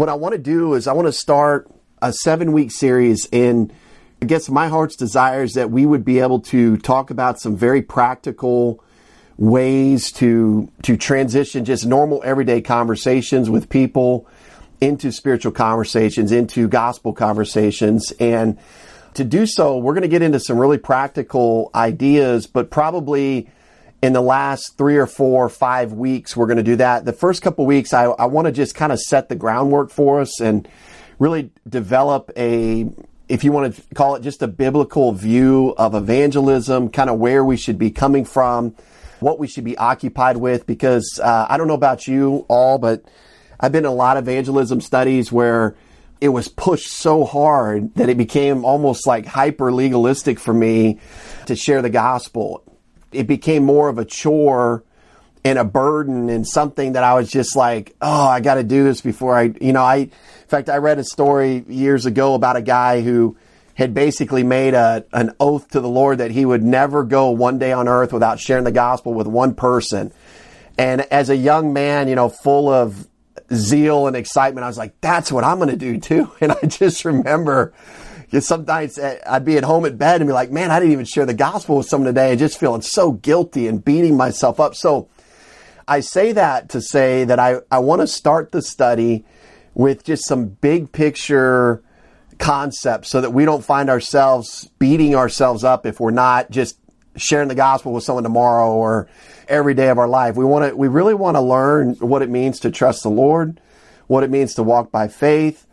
what I want to do is I want to start a seven week series in I guess my heart's desire is that we would be able to talk about some very practical ways to to transition just normal everyday conversations with people into spiritual conversations, into gospel conversations. And to do so, we're going to get into some really practical ideas, but probably in the last three or four, five weeks, we're going to do that. The first couple weeks, I, I want to just kind of set the groundwork for us and really develop a if you want to call it just a biblical view of evangelism, kind of where we should be coming from, what we should be occupied with, because uh, I don't know about you all, but I've been in a lot of evangelism studies where it was pushed so hard that it became almost like hyper legalistic for me to share the gospel. It became more of a chore and a burden and something that I was just like, oh, I got to do this before I, you know, I, in fact, I read a story years ago about a guy who had basically made a, an oath to the Lord that he would never go one day on earth without sharing the gospel with one person. And as a young man, you know, full of zeal and excitement, I was like, that's what I'm going to do too. And I just remember, because sometimes eh, I'd be at home at bed and be like, man, I didn't even share the gospel with someone today and just feeling so guilty and beating myself up. So I say that to say that I, I want to start the study with just some big picture concepts so that we don't find ourselves beating ourselves up if we're not just sharing the gospel with someone tomorrow or every day of our life. We want to, we really want to learn what it means to trust the Lord, what it means to walk by faith,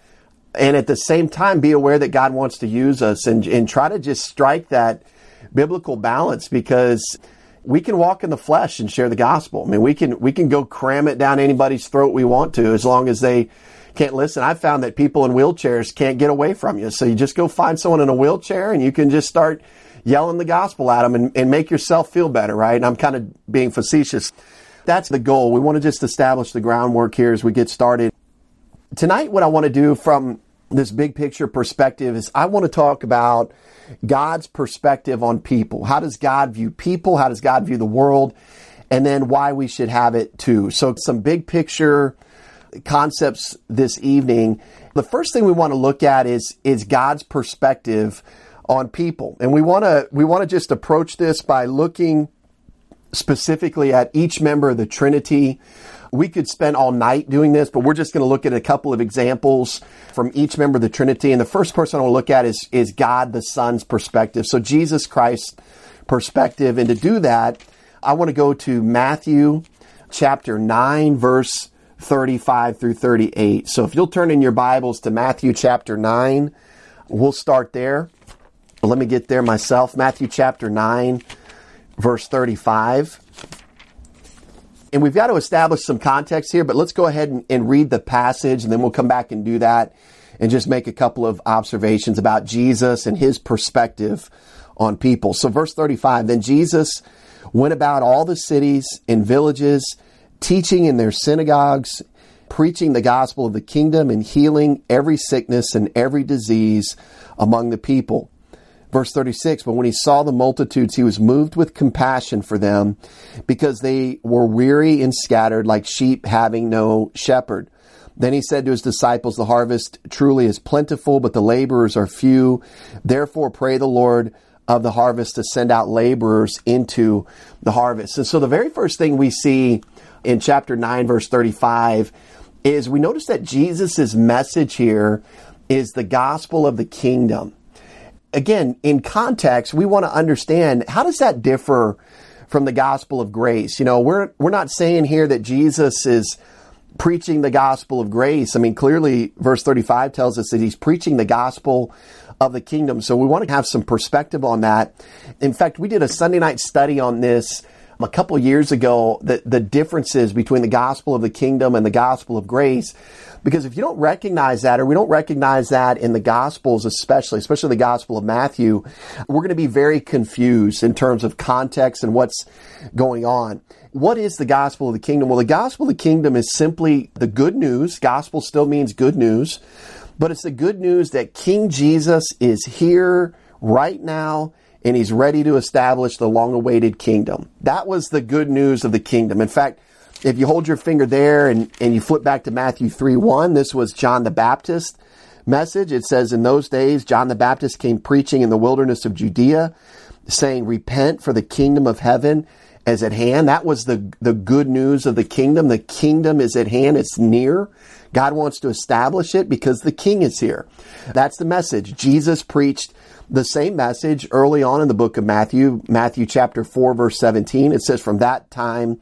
and at the same time be aware that God wants to use us and, and try to just strike that biblical balance because we can walk in the flesh and share the gospel. I mean, we can we can go cram it down anybody's throat we want to, as long as they can't listen. I've found that people in wheelchairs can't get away from you. So you just go find someone in a wheelchair and you can just start yelling the gospel at them and, and make yourself feel better, right? And I'm kind of being facetious. That's the goal. We want to just establish the groundwork here as we get started. Tonight, what I want to do from this big picture perspective is I want to talk about God's perspective on people. How does God view people? How does God view the world? And then why we should have it too. So some big picture concepts this evening. The first thing we want to look at is, is God's perspective on people. And we want to, we want to just approach this by looking specifically at each member of the Trinity. We could spend all night doing this, but we're just going to look at a couple of examples from each member of the Trinity. And the first person I want to look at is, is God the Son's perspective. So Jesus Christ's perspective. And to do that, I want to go to Matthew chapter 9, verse 35 through 38. So if you'll turn in your Bibles to Matthew chapter 9, we'll start there. Let me get there myself. Matthew chapter 9, verse 35. And we've got to establish some context here, but let's go ahead and, and, read the passage and then we'll come back and do that and just make a couple of observations about Jesus and his perspective on people. So verse 35, then Jesus went about all the cities and villages, teaching in their synagogues, preaching the gospel of the kingdom and healing every sickness and every disease among the people. Verse 36, but when he saw the multitudes, he was moved with compassion for them because they were weary and scattered like sheep having no shepherd. Then he said to his disciples, the harvest truly is plentiful, but the laborers are few. Therefore pray the Lord of the harvest to send out laborers into the harvest. And so the very first thing we see in chapter 9 verse 35 is we notice that Jesus' message here is the gospel of the kingdom again, in context, we want to understand how does that differ from the gospel of grace? You know, we're we're not saying here that Jesus is preaching the gospel of grace. I mean, clearly verse 35 tells us that he's preaching the gospel of the kingdom. So we want to have some perspective on that. In fact, we did a Sunday night study on this a couple years ago, the, the differences between the gospel of the kingdom and the gospel of grace. Because if you don't recognize that, or we don't recognize that in the Gospels, especially, especially the Gospel of Matthew, we're going to be very confused in terms of context and what's going on. What is the Gospel of the Kingdom? Well, the Gospel of the Kingdom is simply the good news. Gospel still means good news, but it's the good news that King Jesus is here right now and he's ready to establish the long awaited kingdom. That was the good news of the kingdom. In fact, if you hold your finger there and, and you flip back to Matthew 3 1, this was John the Baptist message. It says, In those days, John the Baptist came preaching in the wilderness of Judea, saying, Repent, for the kingdom of heaven is at hand. That was the, the good news of the kingdom. The kingdom is at hand, it's near. God wants to establish it because the king is here. That's the message. Jesus preached the same message early on in the book of Matthew, Matthew chapter 4, verse 17. It says, From that time,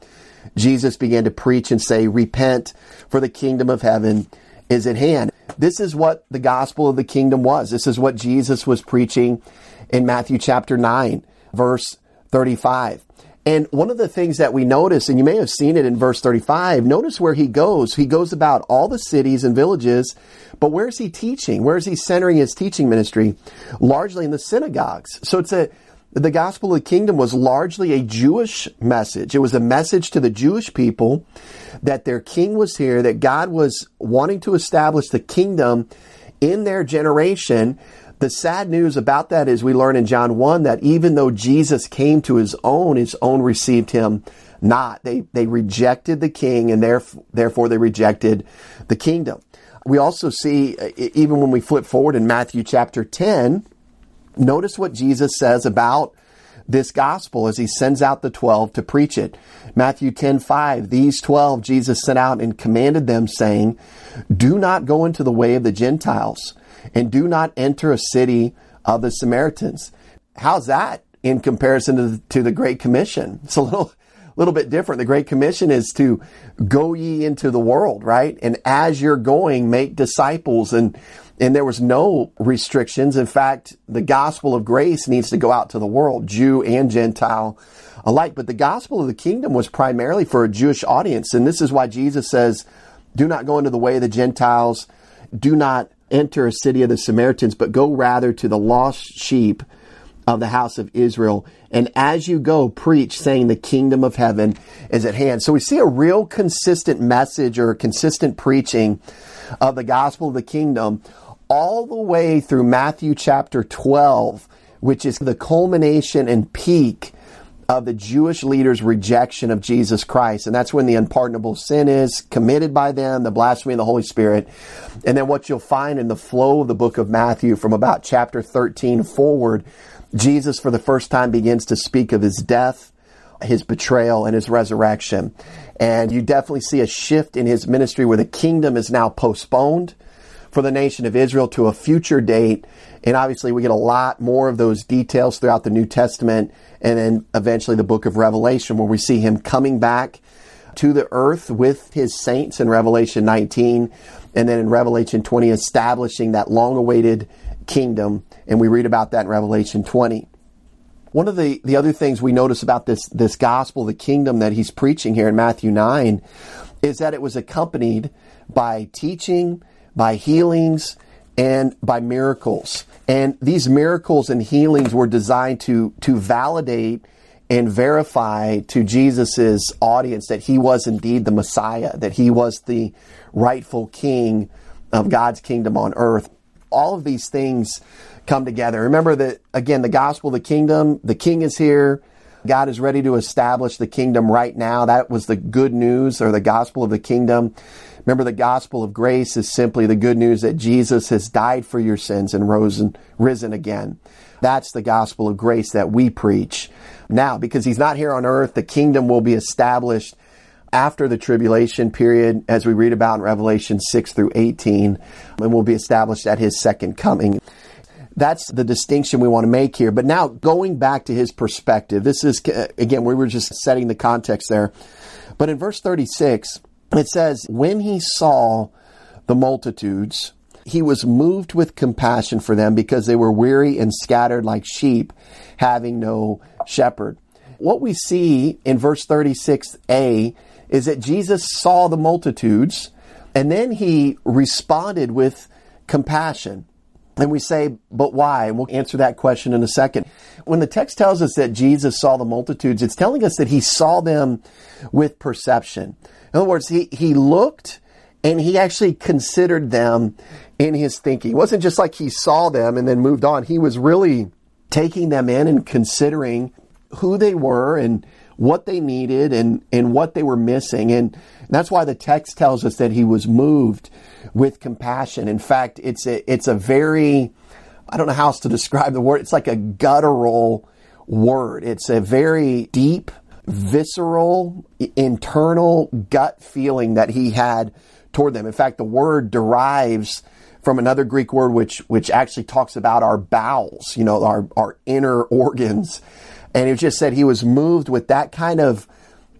Jesus began to preach and say, Repent, for the kingdom of heaven is at hand. This is what the gospel of the kingdom was. This is what Jesus was preaching in Matthew chapter 9, verse 35. And one of the things that we notice, and you may have seen it in verse 35, notice where he goes. He goes about all the cities and villages, but where is he teaching? Where is he centering his teaching ministry? Largely in the synagogues. So it's a, the gospel of the kingdom was largely a Jewish message. It was a message to the Jewish people that their king was here, that God was wanting to establish the kingdom in their generation. The sad news about that is we learn in John 1 that even though Jesus came to his own, his own received him not. They, they rejected the king and therefore they rejected the kingdom. We also see, uh, even when we flip forward in Matthew chapter 10, notice what Jesus says about this gospel as he sends out the 12 to preach it. Matthew 10 5, these 12 Jesus sent out and commanded them, saying, Do not go into the way of the Gentiles, and do not enter a city of the Samaritans. How's that in comparison to the, to the Great Commission? It's a little little bit different. The Great Commission is to go ye into the world, right? And as you're going, make disciples and and there was no restrictions. In fact, the gospel of grace needs to go out to the world, Jew and Gentile alike. But the gospel of the kingdom was primarily for a Jewish audience. And this is why Jesus says, do not go into the way of the Gentiles. Do not enter a city of the Samaritans, but go rather to the lost sheep of the house of Israel. And as you go, preach, saying the kingdom of heaven is at hand. So we see a real consistent message or consistent preaching of the gospel of the kingdom all the way through Matthew chapter 12, which is the culmination and peak of the Jewish leaders' rejection of Jesus Christ. And that's when the unpardonable sin is committed by them, the blasphemy of the Holy Spirit. And then what you'll find in the flow of the book of Matthew from about chapter 13 forward, Jesus for the first time begins to speak of his death, his betrayal, and his resurrection. And you definitely see a shift in his ministry where the kingdom is now postponed for the nation of Israel to a future date. And obviously, we get a lot more of those details throughout the New Testament and then eventually the book of Revelation, where we see him coming back to the earth with his saints in Revelation 19, and then in Revelation 20, establishing that long awaited kingdom. And we read about that in Revelation 20. One of the, the other things we notice about this, this gospel, the kingdom that he's preaching here in Matthew 9, is that it was accompanied by teaching by healings and by miracles. And these miracles and healings were designed to, to validate and verify to Jesus' audience that he was indeed the Messiah, that he was the rightful king of God's kingdom on earth. All of these things come together. Remember that, again, the gospel the kingdom, the king is here. God is ready to establish the kingdom right now. That was the good news or the gospel of the kingdom. Remember, the gospel of grace is simply the good news that Jesus has died for your sins and rose and risen again. That's the gospel of grace that we preach. Now, because he's not here on earth, the kingdom will be established after the tribulation period, as we read about in Revelation 6 through 18, and will be established at his second coming. That's the distinction we want to make here. But now, going back to his perspective, this is, again, we were just setting the context there. But in verse 36, it says, When he saw the multitudes, he was moved with compassion for them because they were weary and scattered like sheep, having no shepherd. What we see in verse 36a is that Jesus saw the multitudes and then he responded with compassion. And we say, but why? And we'll answer that question in a second. When the text tells us that Jesus saw the multitudes, it's telling us that he saw them with perception. In other words, he, he looked and he actually considered them in his thinking. It wasn't just like he saw them and then moved on. He was really taking them in and considering who they were and what they needed and, and what they were missing. And that's why the text tells us that he was moved with compassion. In fact, it's a, it's a very, I don't know how else to describe the word. It's like a guttural word. It's a very deep, visceral, internal gut feeling that he had toward them. In fact, the word derives from another Greek word which which actually talks about our bowels, you know, our, our inner organs. And it just said he was moved with that kind of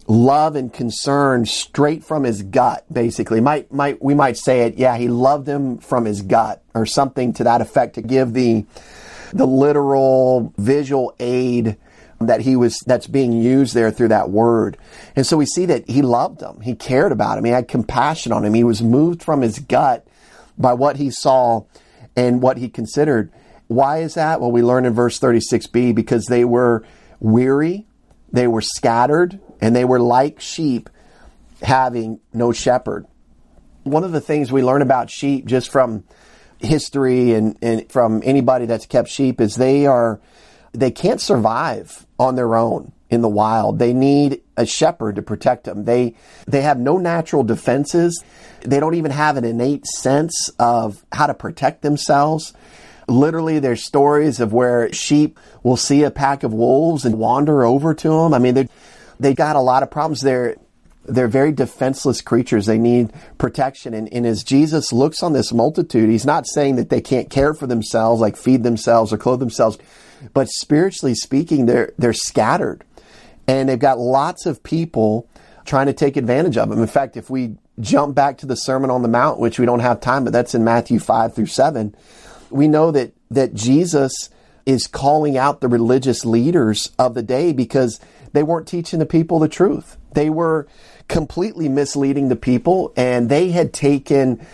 love and concern straight from his gut, basically. Might might we might say it, yeah, he loved him from his gut, or something to that effect to give the the literal visual aid that he was that's being used there through that word. And so we see that he loved him. He cared about him. He had compassion on him. He was moved from his gut by what he saw and what he considered. Why is that? Well, we learn in verse 36b because they were weary, they were scattered, and they were like sheep having no shepherd. One of the things we learn about sheep just from history and, and from anybody that's kept sheep is they are they can't survive on their own in the wild. They need a shepherd to protect them. They they have no natural defenses. They don't even have an innate sense of how to protect themselves. Literally, there's stories of where sheep will see a pack of wolves and wander over to them. I mean, they they got a lot of problems. They're they're very defenseless creatures. They need protection. And, and as Jesus looks on this multitude, he's not saying that they can't care for themselves, like feed themselves or clothe themselves, but spiritually speaking, they're they're scattered, and they've got lots of people trying to take advantage of them. In fact, if we jump back to the Sermon on the Mount, which we don't have time, but that's in Matthew five through seven, we know that that Jesus is calling out the religious leaders of the day because they weren't teaching the people the truth. They were completely misleading the people, and they had taken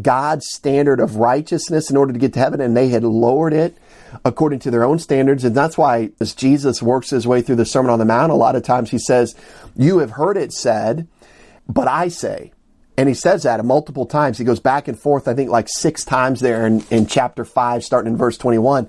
God's standard of righteousness in order to get to heaven, and they had lowered it according to their own standards. And that's why as Jesus works his way through the Sermon on the Mount, a lot of times he says, You have heard it said, but I say. And he says that multiple times. He goes back and forth, I think like six times there in, in chapter 5, starting in verse 21.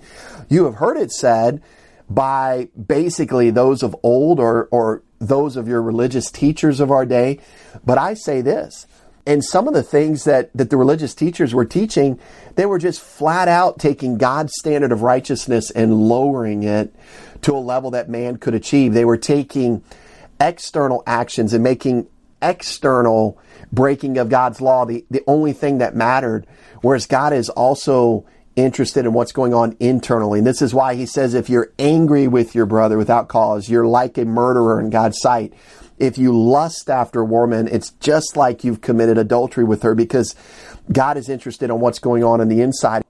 You have heard it said by basically those of old or, or those of your religious teachers of our day. But I say this and some of the things that, that the religious teachers were teaching, they were just flat out taking God's standard of righteousness and lowering it to a level that man could achieve. They were taking external actions and making external breaking of God's law the, the only thing that mattered, whereas God is also interested in what's going on internally. And this is why he says if you're angry with your brother without cause, you're like a murderer in God's sight if you lust after a woman, it's just like you've committed adultery with her because God is interested in what's going on in the inside.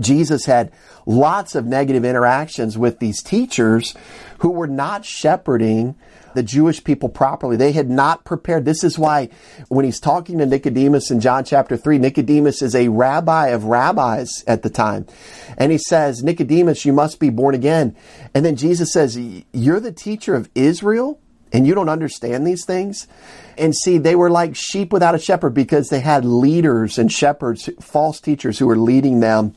Jesus had lots of negative interactions with these teachers who were not shepherding the Jewish people properly. They had not prepared. This is why when he's talking to Nicodemus in John chapter 3, Nicodemus is a rabbi of rabbis at the time. And he says, Nicodemus, you must be born again. And then Jesus says, You're the teacher of Israel? and you don't understand these things. And see, they were like sheep without a shepherd because they had leaders and shepherds, false teachers who were leading them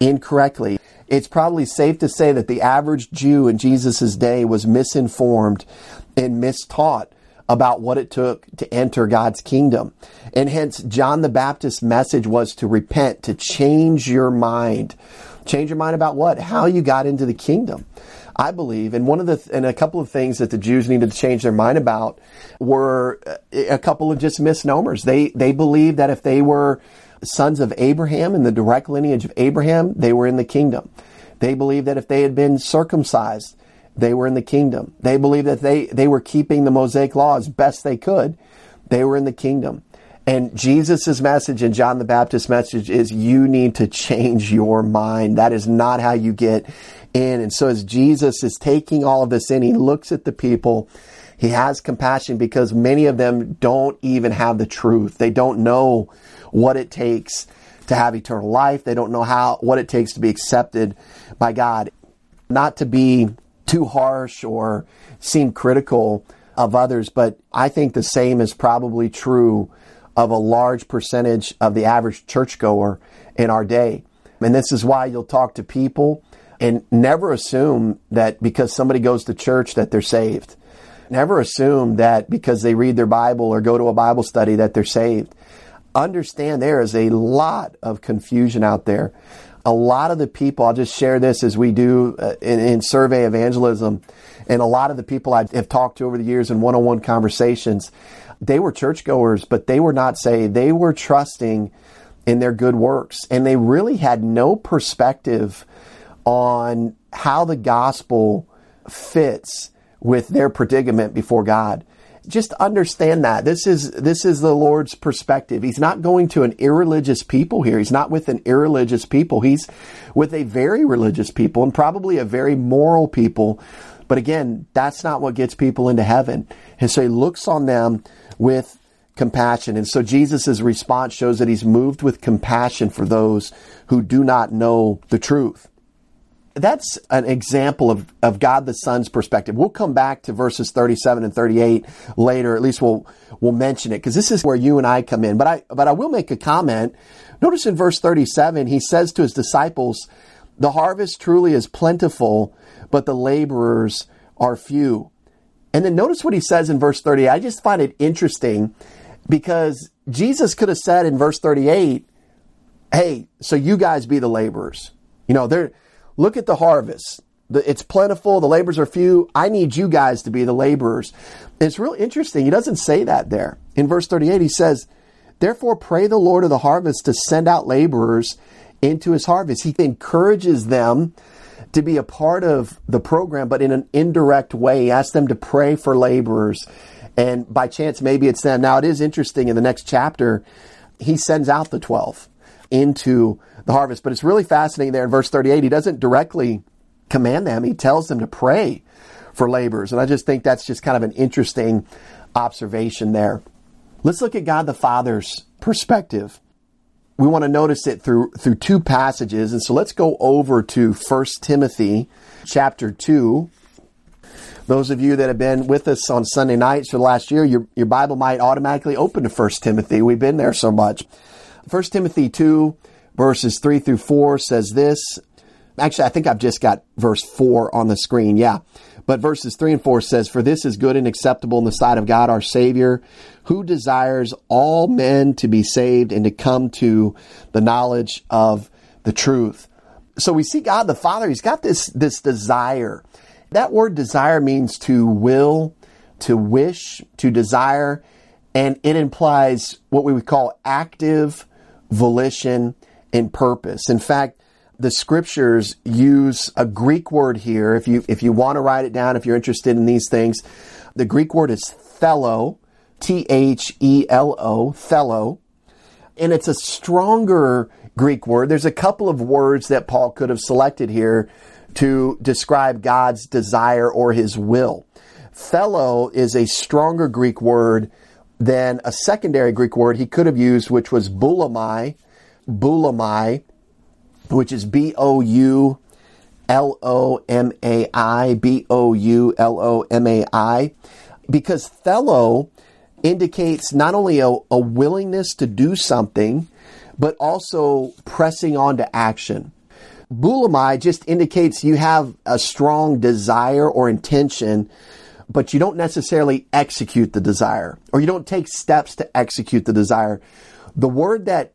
incorrectly. It's probably safe to say that the average Jew in Jesus' day was misinformed and mistaught about what it took to enter God's kingdom. And hence, John the Baptist's message was to repent, to change your mind. Change your mind about what? How you got into the kingdom. I believe, and one of the and a couple of things that the Jews needed to change their mind about were uh, a couple of just misnomers. They they believed that if they were sons of Abraham in the direct lineage of Abraham, they were in the kingdom. They believed that if they had been circumcised, they were in the kingdom. They believed that they, they were keeping the Mosaic law as best they could. They were in the kingdom. And Jesus' message and John the Baptist's message is you need to change your mind. That is not how you get in. And so as Jesus is taking all of this in, he looks at the people. He has compassion because many of them don't even have the truth. They don't know what it takes to have eternal life. They don't know how, what it takes to be accepted by God. Not to be too harsh or seem critical of others, but I think the same is probably true of a large percentage of the average churchgoer in our day. And this is why you'll talk to people and never assume that because somebody goes to church that they're saved. Never assume that because they read their Bible or go to a Bible study that they're saved. Understand there is a lot of confusion out there. A lot of the people, I'll just share this as we do uh, in, in survey evangelism, and a lot of the people I have talked to over the years in one on one conversations, they were churchgoers, but they were not saved. They were trusting in their good works, and they really had no perspective on how the gospel fits with their predicament before God. Just understand that this is this is the Lord's perspective. He's not going to an irreligious people here. He's not with an irreligious people. He's with a very religious people and probably a very moral people. But again, that's not what gets people into heaven. And so he looks on them with compassion. And so Jesus' response shows that he's moved with compassion for those who do not know the truth that's an example of, of God the Son's perspective. We'll come back to verses 37 and 38 later. At least we'll, we'll mention it because this is where you and I come in. But I, but I will make a comment. Notice in verse 37, he says to his disciples, the harvest truly is plentiful, but the laborers are few. And then notice what he says in verse 38. I just find it interesting because Jesus could have said in verse 38, Hey, so you guys be the laborers. You know, they're, Look at the harvest. it's plentiful. The laborers are few. I need you guys to be the laborers. it's real interesting. He doesn't say that there. In verse 38, he says, Therefore, pray the Lord of the harvest to send out laborers into his harvest. He encourages them to be a part of the program, but in an indirect way. He asks them to pray for laborers. And by chance, maybe it's them. Now, it is interesting in the next chapter, he sends out the 12 into the harvest. But it's really fascinating there in verse 38. He doesn't directly command them, he tells them to pray for laborers. And I just think that's just kind of an interesting observation there. Let's look at God the Father's perspective. We want to notice it through through two passages. And so let's go over to 1 Timothy chapter 2. Those of you that have been with us on Sunday nights for the last year, your, your Bible might automatically open to 1 Timothy. We've been there so much. 1 Timothy 2, verses 3 through 4 says this. Actually, I think I've just got verse 4 on the screen. Yeah. But verses 3 and 4 says, For this is good and acceptable in the sight of God our Savior, who desires all men to be saved and to come to the knowledge of the truth. So we see God the Father, He's got this, this desire. That word desire means to will, to wish, to desire, and it implies what we would call active volition and purpose. In fact, the scriptures use a Greek word here. If you, if you want to write it down, if you're interested in these things, the Greek word is thelo, T-H-E-L-O, thelo. And it's a stronger Greek word. There's a couple of words that Paul could have selected here to describe God's desire or his will. Thelo is a stronger Greek word than a secondary Greek word he could have used, which was boulomai, boulomai, which is B O U L O M A I, B O U L O M A I, because thelo indicates not only a, a, willingness to do something, but also pressing on to action. Boulomai just indicates you have a strong desire or intention, but you don't necessarily execute the desire, or you don't take steps to execute the desire. The word that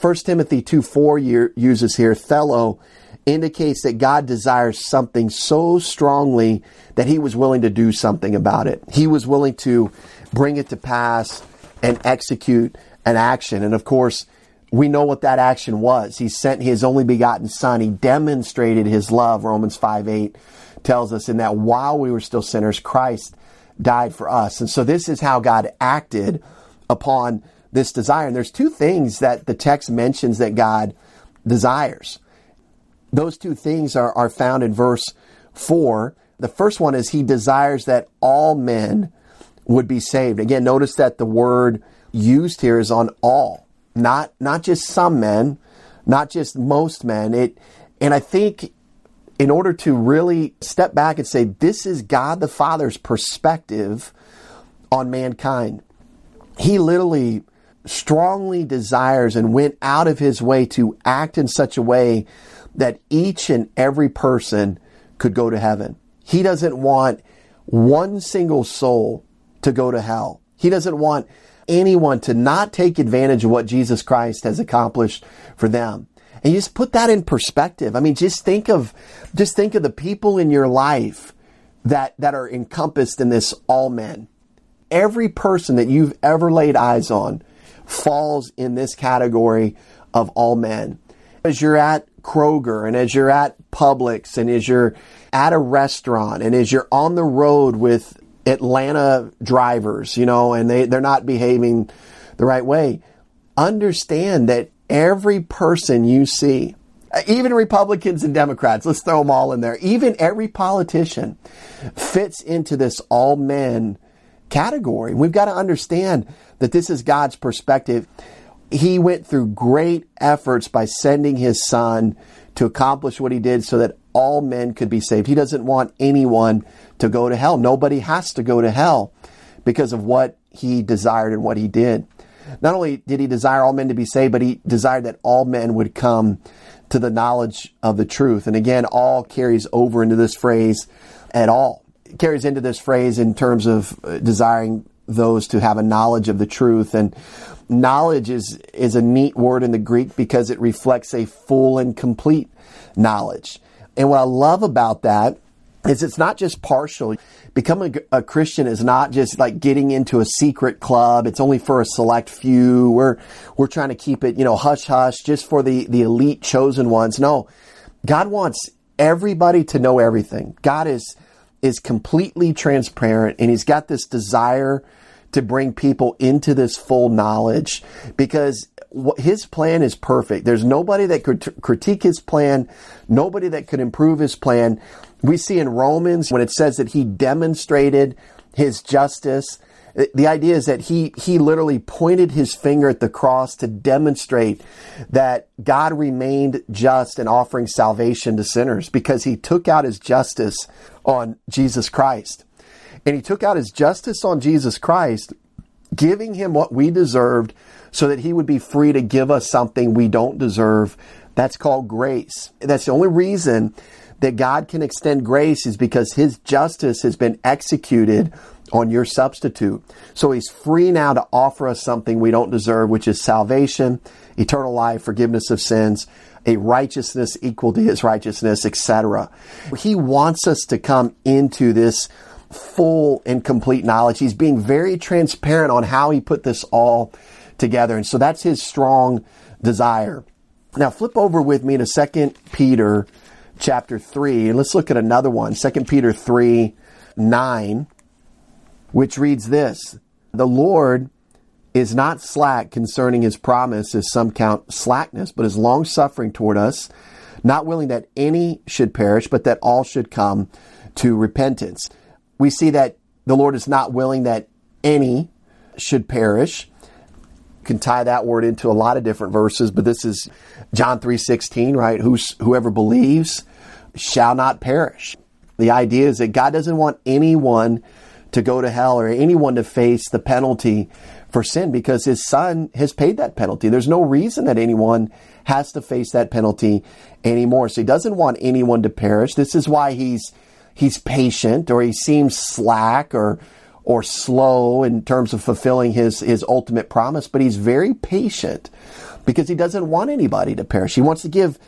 1 Timothy 2 4 uses here, thelo, indicates that God desires something so strongly that he was willing to do something about it. He was willing to bring it to pass and execute an action. And of course, we know what that action was. He sent his only begotten son. He demonstrated his love. Romans 5 8 tells us in that while we were still sinners, Christ died for us. And so this is how God acted upon this desire. And there's two things that the text mentions that God desires. Those two things are, are found in verse 4. The first one is he desires that all men would be saved. Again, notice that the word used here is on all, not, not just some men, not just most men. It, and I think in order to really step back and say, this is God the Father's perspective on mankind, he literally strongly desires and went out of his way to act in such a way that each and every person could go to heaven. He doesn't want one single soul to go to hell. He doesn't want anyone to not take advantage of what Jesus Christ has accomplished for them. And you just put that in perspective. I mean, just think of, just think of the people in your life that, that are encompassed in this all men. Every person that you've ever laid eyes on falls in this category of all men. As you're at Kroger and as you're at Publix and as you're at a restaurant and as you're on the road with Atlanta drivers, you know, and they, they're not behaving the right way, understand that every person you see, uh, even Republicans and Democrats, let's throw them all in there, even every politician fits into this all men category. We've got to understand that this is God's perspective. He went through great efforts by sending his son to accomplish what he did so that all men could be saved. He doesn't want anyone to go to hell. Nobody has to go to hell because of what he desired and what he did. Not only did he desire all men to be saved, but he desired that all men would come to the knowledge of the truth. And again, all carries over into this phrase at all. It carries into this phrase in terms of uh, desiring those to have a knowledge of the truth. And knowledge is, is a neat word in the Greek because it reflects a full and complete knowledge. And what I love about that is it's not just partial. Becoming a Christian is not just like getting into a secret club. It's only for a select few. We're, we're trying to keep it, you know, hush hush just for the, the elite chosen ones. No, God wants everybody to know everything. God is, is completely transparent and he's got this desire to bring people into this full knowledge because his plan is perfect. There's nobody that could critique his plan, nobody that could improve his plan. We see in Romans when it says that he demonstrated his justice. The idea is that he, he literally pointed his finger at the cross to demonstrate that God remained just in offering salvation to sinners because he took out his justice on Jesus Christ. And he took out his justice on Jesus Christ, giving him what we deserved so that he would be free to give us something we don't deserve. That's called grace. That's the only reason that God can extend grace is because his justice has been executed on your substitute. So he's free now to offer us something we don't deserve, which is salvation, eternal life, forgiveness of sins, a righteousness equal to his righteousness, etc. He wants us to come into this full and complete knowledge. He's being very transparent on how he put this all together. And so that's his strong desire. Now flip over with me to 2 Peter chapter 3, and let's look at another one, 2 Peter 3 9, which reads this The Lord is not slack concerning his promise, as some count slackness, but is long suffering toward us, not willing that any should perish, but that all should come to repentance. We see that the Lord is not willing that any should perish. Can tie that word into a lot of different verses, but this is John 3:16, right? Who's, whoever believes shall not perish. The idea is that God doesn't want anyone to go to hell or anyone to face the penalty for sin because his son has paid that penalty. There's no reason that anyone has to face that penalty anymore. So he doesn't want anyone to perish. This is why he's he's patient or he seems slack or or slow in terms of fulfilling his his ultimate promise, but he's very patient because he doesn't want anybody to perish. He wants to give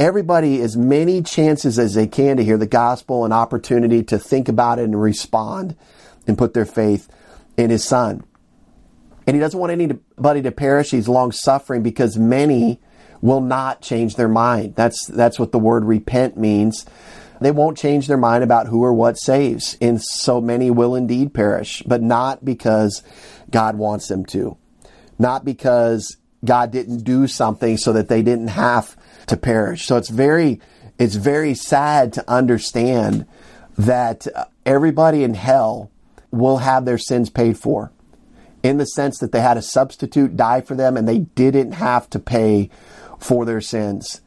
everybody as many chances as they can to hear the gospel and opportunity to think about it and respond and put their faith in his son. And he doesn't want anybody to perish. He's long suffering because many will not change their mind. That's, that's what the word repent means. They won't change their mind about who or what saves. And so many will indeed perish, but not because God wants them to. Not because God didn't do something so that they didn't have to perish. So it's very, it's very sad to understand that uh, everybody in hell will have their sins paid for in the sense that they had a substitute die for them and they didn't have to pay for their sins.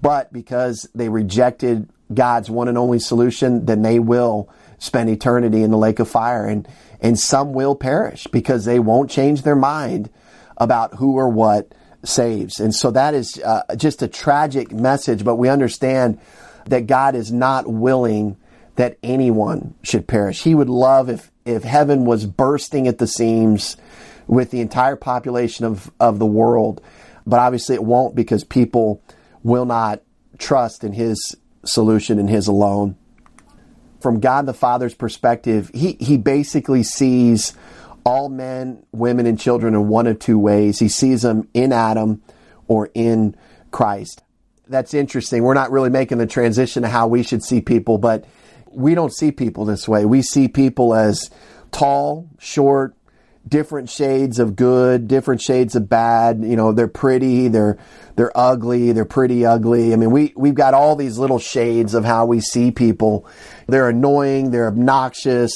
But because they rejected God's one and only solution, then they will spend eternity in the lake of fire and, and some will perish because they won't change their mind about who or what saves. And so that is uh, just a tragic message, but we understand that God is not willing that anyone should perish. He would love if, if heaven was bursting at the seams with the entire population of, of the world. But obviously it won't because people will not trust in his solution and his alone. From God the Father's perspective, he, he basically sees all men, women, and children in one of two ways. He sees them in Adam or in Christ. That's interesting. We're not really making the transition to how we should see people, but we don't see people this way. We see people as tall, short, different shades of good, different shades of bad. You know, they're pretty, they're they're ugly, they're pretty ugly. I mean, we we've got all these little shades of how we see people. They're annoying, they're obnoxious,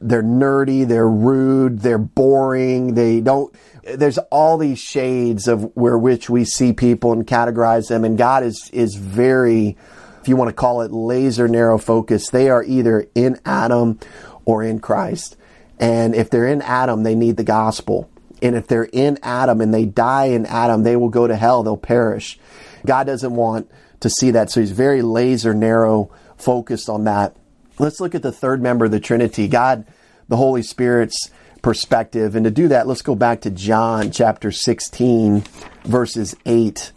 they're nerdy, they're rude, they're boring. They don't there's all these shades of where which we see people and categorize them and God is is very if you want to call it laser narrow focus, they are either in Adam or in Christ. And if they're in Adam, they need the gospel. And if they're in Adam and they die in Adam, they will go to hell, they'll perish. God doesn't want to see that, so he's very laser narrow focused on that. Let's look at the third member of the Trinity, God, the Holy Spirit's perspective. And to do that, let's go back to John chapter 16, verses 8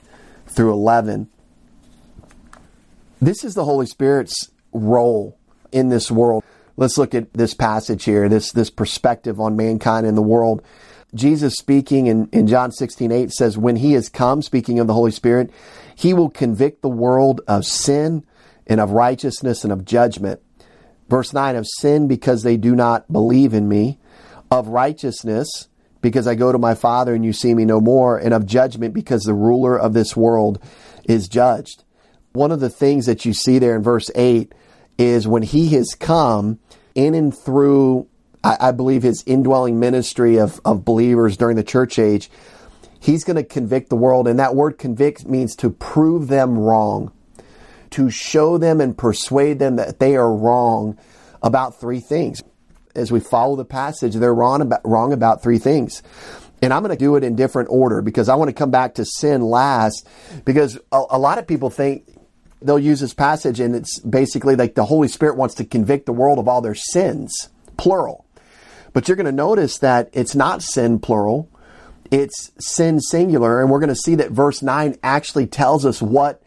through 11. This is the Holy Spirit's role in this world. Let's look at this passage here, this, this perspective on mankind and the world. Jesus speaking in, in John 16, 8 says, When he is come, speaking of the Holy Spirit, he will convict the world of sin and of righteousness and of judgment. Verse 9, of sin because they do not believe in me, of righteousness because I go to my Father and you see me no more, and of judgment because the ruler of this world is judged. One of the things that you see there in verse 8 is when he has come in and through, I, I believe, his indwelling ministry of, of believers during the church age, he's going to convict the world. And that word convict means to prove them wrong, to show them and persuade them that they are wrong about three things. As we follow the passage, they're wrong about, wrong about three things. And I'm going to do it in different order because I want to come back to sin last because a, a lot of people think they'll use this passage and it's basically like the Holy Spirit wants to convict the world of all their sins, plural. But you're going to notice that it's not sin, plural. It's sin, singular. And we're going to see that verse 9 actually tells us what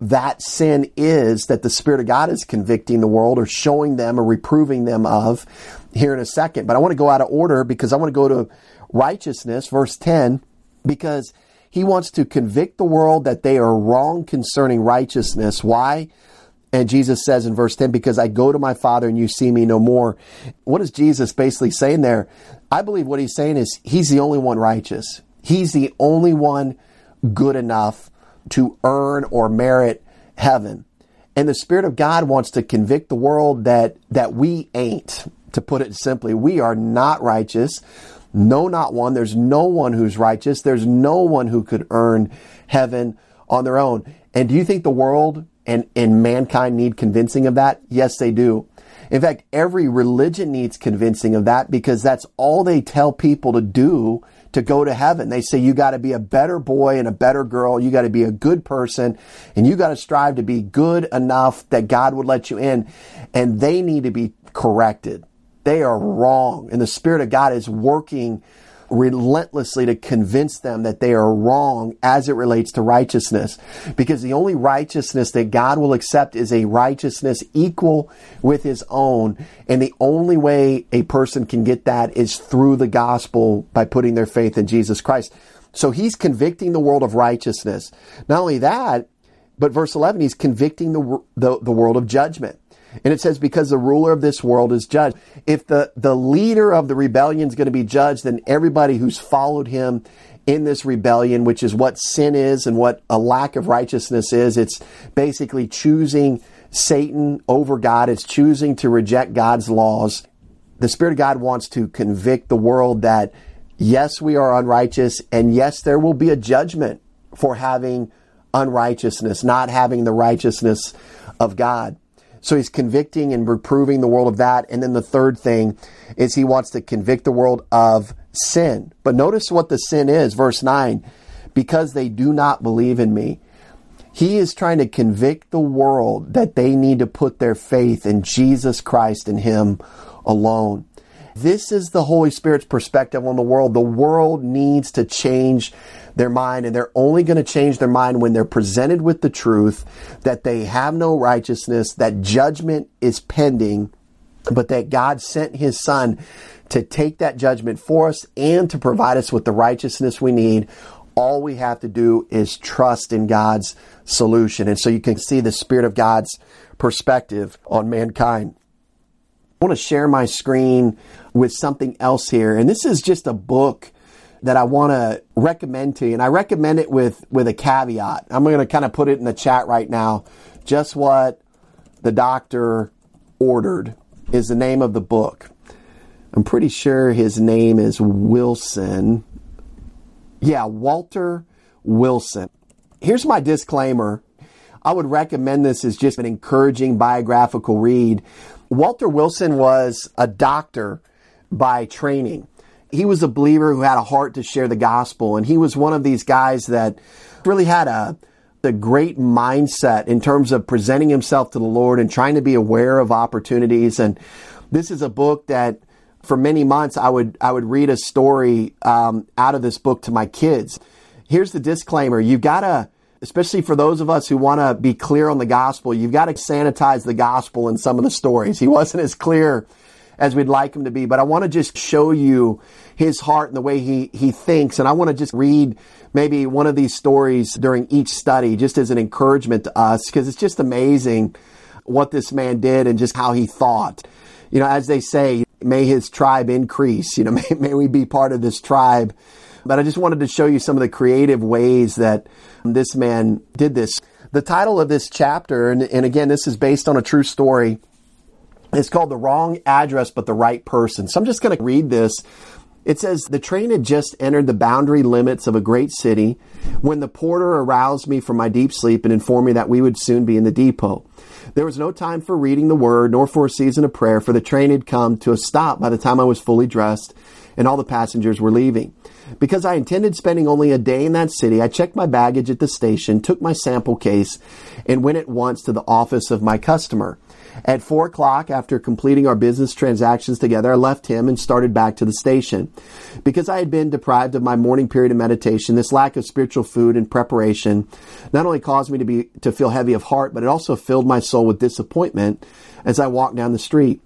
that sin is that the Spirit of God is convicting the world or showing them or reproving them of here in a second. But I want to go out of order because I want to go to righteousness, verse 10, because he wants to convict the world that they are wrong concerning righteousness. Why? And Jesus says in verse 10, because I go to my Father and you see me no more. What is Jesus basically saying there? I believe what he's saying is he's the only one righteous. He's the only one good enough to earn or merit heaven. And the Spirit of God wants to convict the world that, that we ain't, to put it simply. We are not righteous. No, not one. There's no one who's righteous. There's no one who could earn heaven on their own. And do you think the world and, and mankind need convincing of that? Yes, they do. In fact, every religion needs convincing of that because that's all they tell people to do to go to heaven. They say you got to be a better boy and a better girl. You got to be a good person and you got to strive to be good enough that God would let you in. And they need to be corrected. They are wrong. And the Spirit of God is working relentlessly to convince them that they are wrong as it relates to righteousness. Because the only righteousness that God will accept is a righteousness equal with his own. And the only way a person can get that is through the gospel by putting their faith in Jesus Christ. So he's convicting the world of righteousness. Not only that, but verse 11, he's convicting the, the, the world of judgment. And it says, because the ruler of this world is judged. If the, the leader of the rebellion is going to be judged, then everybody who's followed him in this rebellion, which is what sin is and what a lack of righteousness is, it's basically choosing Satan over God. It's choosing to reject God's laws. The Spirit of God wants to convict the world that yes, we are unrighteous, and yes, there will be a judgment for having unrighteousness, not having the righteousness of God. So he's convicting and reproving the world of that. And then the third thing is he wants to convict the world of sin. But notice what the sin is, verse 9 because they do not believe in me. He is trying to convict the world that they need to put their faith in Jesus Christ and Him alone. This is the Holy Spirit's perspective on the world. The world needs to change their mind, and they're only going to change their mind when they're presented with the truth that they have no righteousness, that judgment is pending, but that God sent His Son to take that judgment for us and to provide us with the righteousness we need. All we have to do is trust in God's solution. And so you can see the Spirit of God's perspective on mankind. I want to share my screen with something else here. And this is just a book that I want to recommend to you. And I recommend it with, with a caveat. I'm going to kind of put it in the chat right now. Just what the doctor ordered is the name of the book. I'm pretty sure his name is Wilson. Yeah, Walter Wilson. Here's my disclaimer. I would recommend this as just an encouraging biographical read. Walter Wilson was a doctor by training. He was a believer who had a heart to share the gospel, and he was one of these guys that really had a a great mindset in terms of presenting himself to the Lord and trying to be aware of opportunities. And this is a book that, for many months, I would I would read a story um, out of this book to my kids. Here's the disclaimer: you've got to especially for those of us who want to be clear on the gospel, you've got to sanitize the gospel in some of the stories. He wasn't as clear as we'd like him to be, but I want to just show you his heart and the way he, he thinks. And I want to just read maybe one of these stories during each study just as an encouragement to us because it's just amazing what this man did and just how he thought. You know, as they say, may his tribe increase. You know, may, may we be part of this tribe. But I just wanted to show you some of the creative ways that this man did this. The title of this chapter, and, and again, this is based on a true story, it's called The Wrong Address but the Right Person. So I'm just going to read this. It says, The train had just entered the boundary limits of a great city when the porter aroused me from my deep sleep and informed me that we would soon be in the depot. There was no time for reading the word nor for a season of prayer, for the train had come to a stop by the time I was fully dressed and all the passengers were leaving. Because I intended spending only a day in that city, I checked my baggage at the station, took my sample case, and went at once to the office of my customer. At four o'clock, after completing our business transactions together, I left him and started back to the station. Because I had been deprived of my morning period of meditation, this lack of spiritual food and preparation not only caused me to be to feel heavy of heart, but it also filled my soul with disappointment as I walked down the street.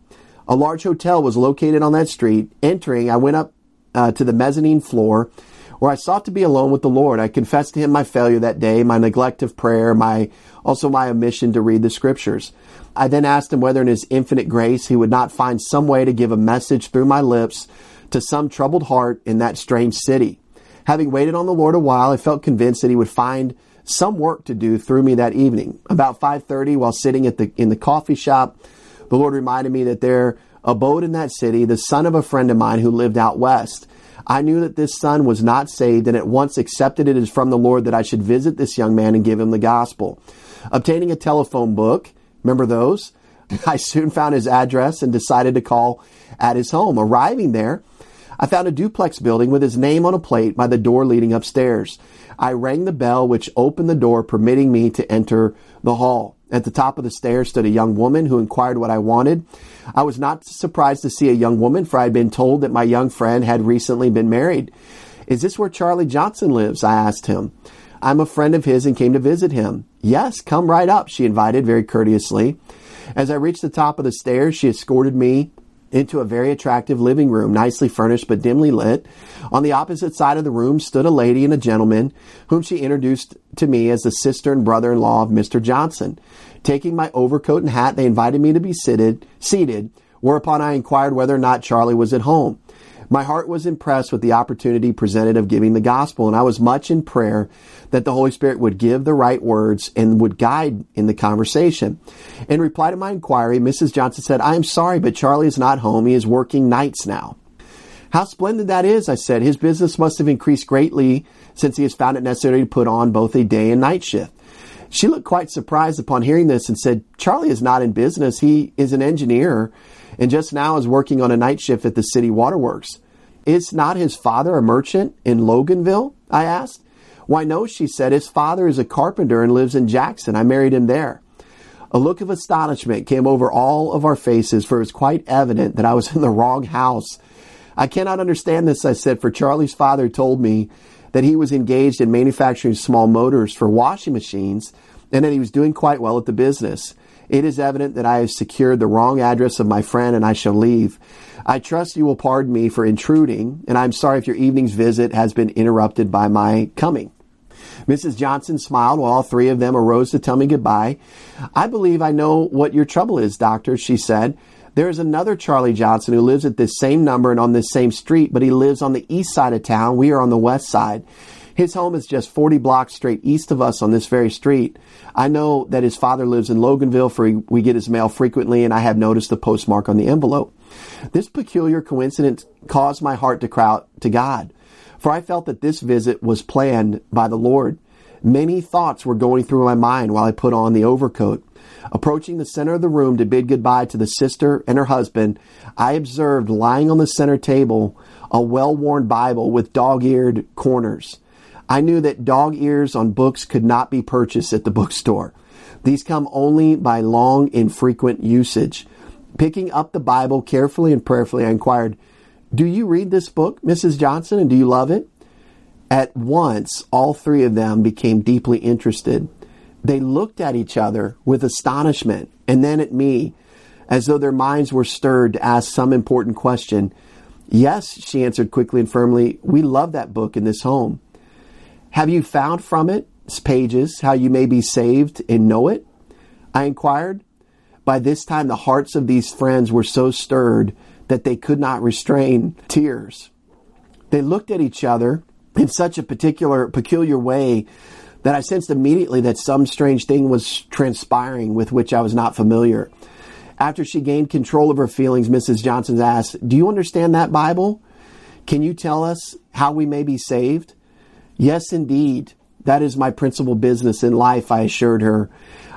A large hotel was located on that street. Entering, I went up uh, to the mezzanine floor where I sought to be alone with the Lord. I confessed to him my failure that day, my neglect of prayer, my also my omission to read the scriptures. I then asked him whether in his infinite grace he would not find some way to give a message through my lips to some troubled heart in that strange city. Having waited on the Lord a while, I felt convinced that he would find some work to do through me that evening. About 5:30 while sitting at the in the coffee shop, the Lord reminded me that there abode in that city the son of a friend of mine who lived out west. I knew that this son was not saved and at once accepted it as from the Lord that I should visit this young man and give him the gospel. Obtaining a telephone book, remember those? I soon found his address and decided to call at his home. Arriving there, I found a duplex building with his name on a plate by the door leading upstairs. I rang the bell, which opened the door, permitting me to enter the hall. At the top of the stairs stood a young woman who inquired what I wanted. I was not surprised to see a young woman, for I had been told that my young friend had recently been married. Is this where Charlie Johnson lives? I asked him. I'm a friend of his and came to visit him. Yes, come right up, she invited very courteously. As I reached the top of the stairs, she escorted me into a very attractive living room, nicely furnished but dimly lit. On the opposite side of the room stood a lady and a gentleman, whom she introduced to me as the sister and brother in law of Mr. Johnson. Taking my overcoat and hat, they invited me to be seated, seated, whereupon I inquired whether or not Charlie was at home. My heart was impressed with the opportunity presented of giving the gospel, and I was much in prayer that the Holy Spirit would give the right words and would guide in the conversation. In reply to my inquiry, Mrs. Johnson said, I am sorry, but Charlie is not home. He is working nights now. How splendid that is, I said. His business must have increased greatly since he has found it necessary to put on both a day and night shift. She looked quite surprised upon hearing this and said, Charlie is not in business. He is an engineer and just now is working on a night shift at the city waterworks. Is not his father a merchant in Loganville? I asked. Why, no, she said. His father is a carpenter and lives in Jackson. I married him there. A look of astonishment came over all of our faces, for it was quite evident that I was in the wrong house. I cannot understand this, I said, for Charlie's father told me that he was engaged in manufacturing small motors for washing machines and that he was doing quite well at the business. It is evident that I have secured the wrong address of my friend and I shall leave. I trust you will pardon me for intruding, and I'm sorry if your evening's visit has been interrupted by my coming. Mrs. Johnson smiled while all three of them arose to tell me goodbye. I believe I know what your trouble is, doctor, she said. There is another Charlie Johnson who lives at this same number and on this same street, but he lives on the east side of town. We are on the west side. His home is just 40 blocks straight east of us on this very street. I know that his father lives in Loganville, for we get his mail frequently, and I have noticed the postmark on the envelope. This peculiar coincidence caused my heart to cry out to God, for I felt that this visit was planned by the Lord. Many thoughts were going through my mind while I put on the overcoat. Approaching the center of the room to bid goodbye to the sister and her husband, I observed lying on the center table a well worn Bible with dog eared corners. I knew that dog ears on books could not be purchased at the bookstore. These come only by long, and frequent usage. Picking up the Bible carefully and prayerfully, I inquired, Do you read this book, Mrs. Johnson, and do you love it? At once, all three of them became deeply interested. They looked at each other with astonishment and then at me as though their minds were stirred to ask some important question. Yes, she answered quickly and firmly, we love that book in this home. Have you found from its pages how you may be saved and know it? I inquired. By this time, the hearts of these friends were so stirred that they could not restrain tears. They looked at each other in such a particular, peculiar way that I sensed immediately that some strange thing was transpiring with which I was not familiar. After she gained control of her feelings, Mrs. Johnson asked, Do you understand that Bible? Can you tell us how we may be saved? Yes, indeed. That is my principal business in life, I assured her.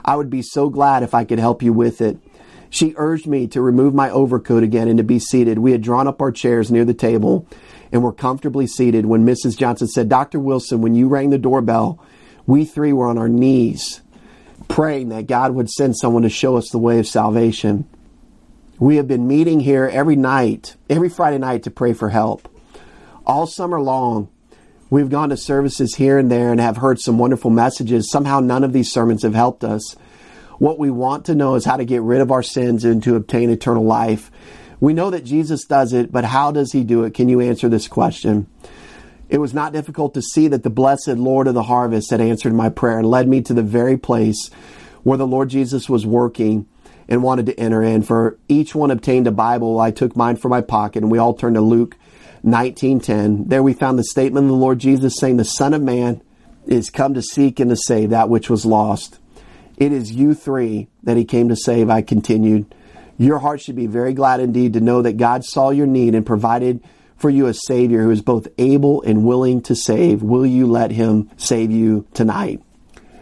I would be so glad if I could help you with it. She urged me to remove my overcoat again and to be seated. We had drawn up our chairs near the table and were comfortably seated when Mrs. Johnson said, Dr. Wilson, when you rang the doorbell, we three were on our knees praying that God would send someone to show us the way of salvation. We have been meeting here every night, every Friday night to pray for help. All summer long, We've gone to services here and there and have heard some wonderful messages. Somehow none of these sermons have helped us. What we want to know is how to get rid of our sins and to obtain eternal life. We know that Jesus does it, but how does he do it? Can you answer this question? It was not difficult to see that the blessed Lord of the harvest had answered my prayer and led me to the very place where the Lord Jesus was working and wanted to enter in. For each one obtained a Bible. I took mine from my pocket and we all turned to Luke 19:10. There we found the statement of the Lord Jesus saying, "The Son of Man is come to seek and to save that which was lost." It is you three that he came to save, I continued. Your heart should be very glad indeed to know that God saw your need and provided for you a Savior who is both able and willing to save. Will you let him save you tonight?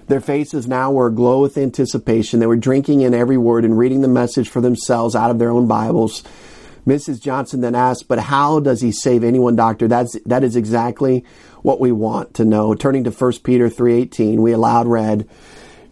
Their faces now were aglow with anticipation. They were drinking in every word and reading the message for themselves out of their own Bibles. Mrs. Johnson then asked, but how does he save anyone, doctor? That's, that is exactly what we want to know. Turning to 1 Peter 3.18, we aloud read,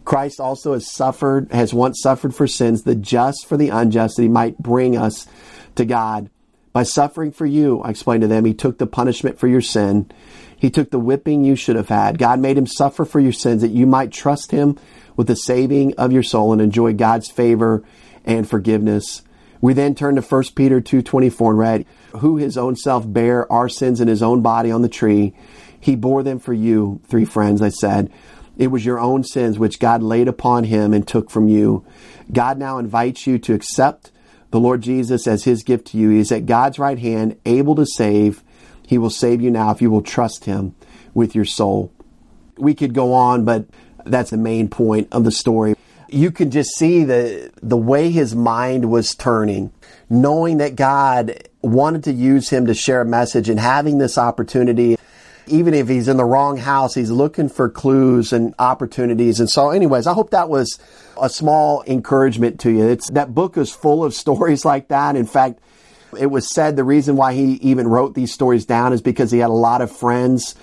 Christ also has suffered, has once suffered for sins, the just for the unjust, that he might bring us to God. By suffering for you, I explained to them, he took the punishment for your sin. He took the whipping you should have had. God made him suffer for your sins that you might trust him with the saving of your soul and enjoy God's favor and forgiveness. We then turn to 1 Peter 2.24 and read, Who his own self bare our sins in his own body on the tree. He bore them for you, three friends, I said. It was your own sins which God laid upon him and took from you. God now invites you to accept the Lord Jesus as his gift to you. He is at God's right hand, able to save. He will save you now if you will trust him with your soul. We could go on, but that's the main point of the story you can just see the the way his mind was turning, knowing that God wanted to use him to share a message and having this opportunity. Even if he's in the wrong house, he's looking for clues and opportunities. And so, anyways, I hope that was a small encouragement to you. It's that book is full of stories like that. In fact, it was said the reason why he even wrote these stories down is because he had a lot of friends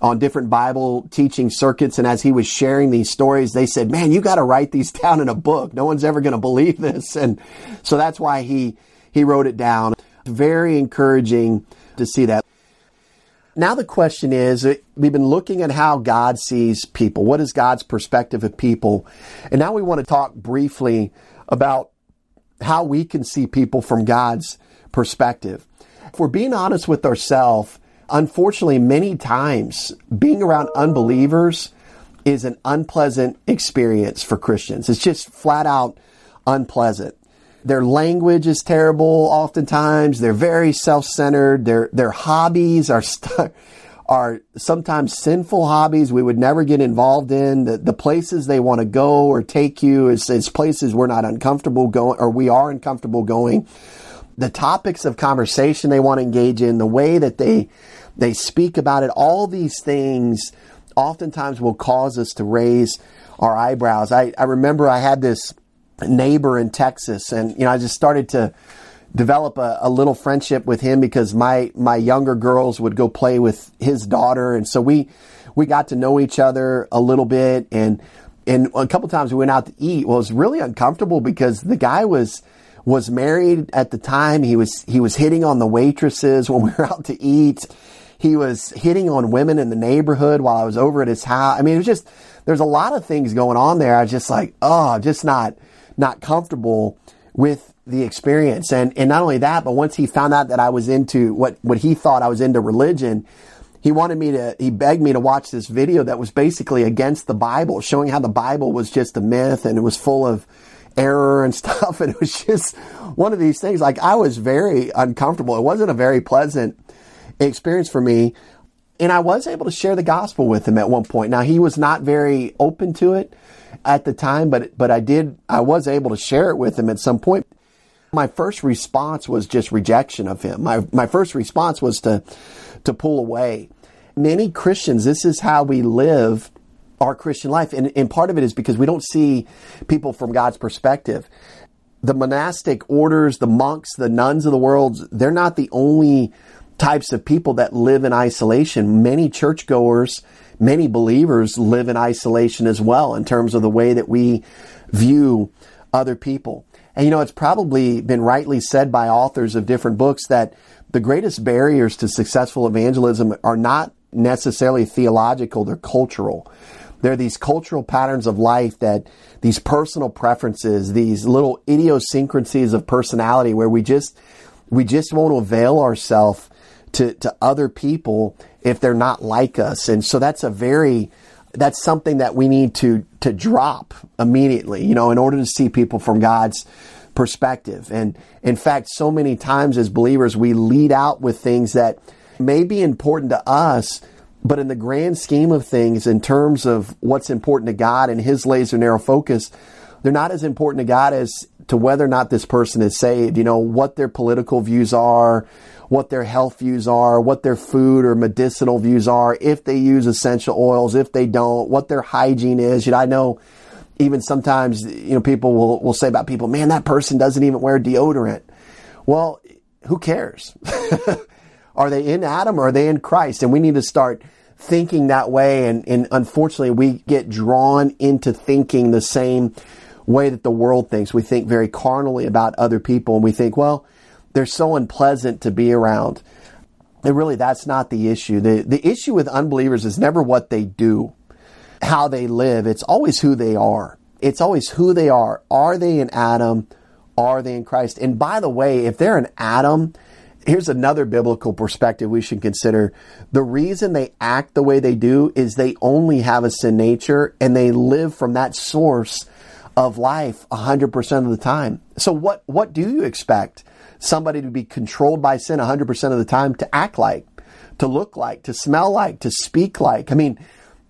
on different Bible teaching circuits. And as he was sharing these stories, they said, man, you got to write these down in a book. No one's ever going to believe this. And so that's why he, he wrote it down. Very encouraging to see that. Now the question is, uh, we've been looking at how God sees people. What is God's perspective of people? And now we want to talk briefly about how we can see people from God's perspective. If we're being honest with ourselves, unfortunately, many times being around unbelievers is an unpleasant experience for Christians. It's just flat out unpleasant. Their language is terrible oftentimes. They're very self-centered. Their, their hobbies are, st- are sometimes sinful hobbies we would never get involved in. The, the places they want to go or take you is, is places we're not uncomfortable going, or we are uncomfortable going. The topics of conversation they want to engage in, the way that they, they speak about it, all these things oftentimes will cause us to raise our eyebrows. I, I remember I had this neighbor in Texas, and you know, I just started to develop a, a, little friendship with him because my my younger girls would go play with his daughter, and so we we got to know each other a little bit, and and a couple times we went out to eat. Well, it was really uncomfortable because the guy was was married at the time. He was he was hitting on the waitresses when we were out to eat. He was hitting on women in the neighborhood while I was over at his house. I mean, it was just there's a lot of things going on there. I was just like, oh, just not not comfortable with the experience. And, and not only that, but once he found out that I was into what, what he thought I was into religion, he wanted me to, he begged me to watch this video that was basically against the Bible, showing how the Bible was just a myth and it was full of error and stuff. And it was just one of these things. Like I was very uncomfortable. It wasn't a very pleasant experience for me. And I was able to share the gospel with him at one point. Now he was not very open to it at the time, but but I did I was able to share it with him at some point. My first response was just rejection of him. My my first response was to to pull away. Many Christians, this is how we live our Christian life. And, and part of it is because we don't see people from God's perspective. The monastic orders, the monks, the nuns of the world, they're not the only types of people that live in isolation. Many churchgoers many believers live in isolation as well in terms of the way that we view other people. And you know, it's probably been rightly said by authors of different books that the greatest barriers to successful evangelism are not necessarily theological, they're cultural. There are these cultural patterns of life that these personal preferences, these little idiosyncrasies of personality where we just we just won't avail ourselves to, to other people if they're not like us. And so that's a very, that's something that we need to, to drop immediately, you know, in order to see people from God's perspective. And in fact, so many times as believers, we lead out with things that may be important to us, but in the grand scheme of things, in terms of what's important to God and His laser narrow focus, they're not as important to God as to whether or not this person is saved, you know, what their political views are, what their health views are, what their food or medicinal views are, if they use essential oils, if they don't, what their hygiene is. You know, I know even sometimes, you know, people will, will say about people, man, that person doesn't even wear deodorant. Well, who cares? are they in Adam or are they in Christ? And we need to start thinking that way. And, and unfortunately, we get drawn into thinking the same way that the world thinks. We think very carnally about other people and we think, well, they're so unpleasant to be around. And really, that's not the issue. The, the issue with unbelievers is never what they do, how they live. It's always who they are. It's always who they are. Are they in Adam? Are they in Christ? And by the way, if they're in Adam, here's another biblical perspective we should consider. The reason they act the way they do is they only have a sin nature and they live from that source of life 100% of the time. So what, what do you expect? Somebody to be controlled by sin 100% of the time to act like, to look like, to smell like, to speak like. I mean,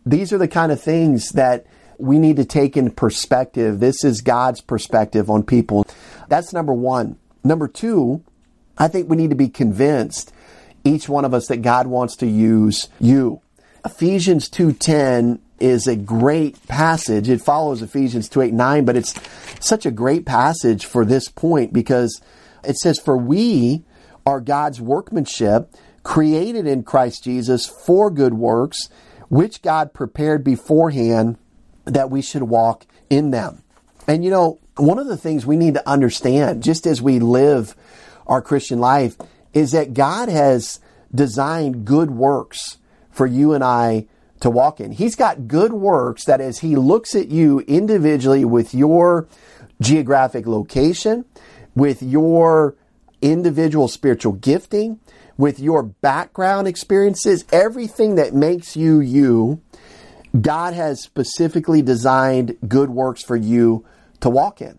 these are the kind of things that we need to take in perspective. This is God's perspective on people. That's number one. Number two, I think we need to be convinced, each one of us, that God wants to use you. Ephesians 2.10 is a great passage. It follows Ephesians 2, 8, 9, but it's such a great passage for this point because it says, For we are God's workmanship, created in Christ Jesus for good works, which God prepared beforehand that we should walk in them. And you know, one of the things we need to understand, just as we live our Christian life, is that God has designed good works for you and I to walk in. He's got good works that as He looks at you individually with your geographic location, with your individual spiritual gifting, with your background experiences, everything that makes you you, God has specifically designed good works for you to walk in.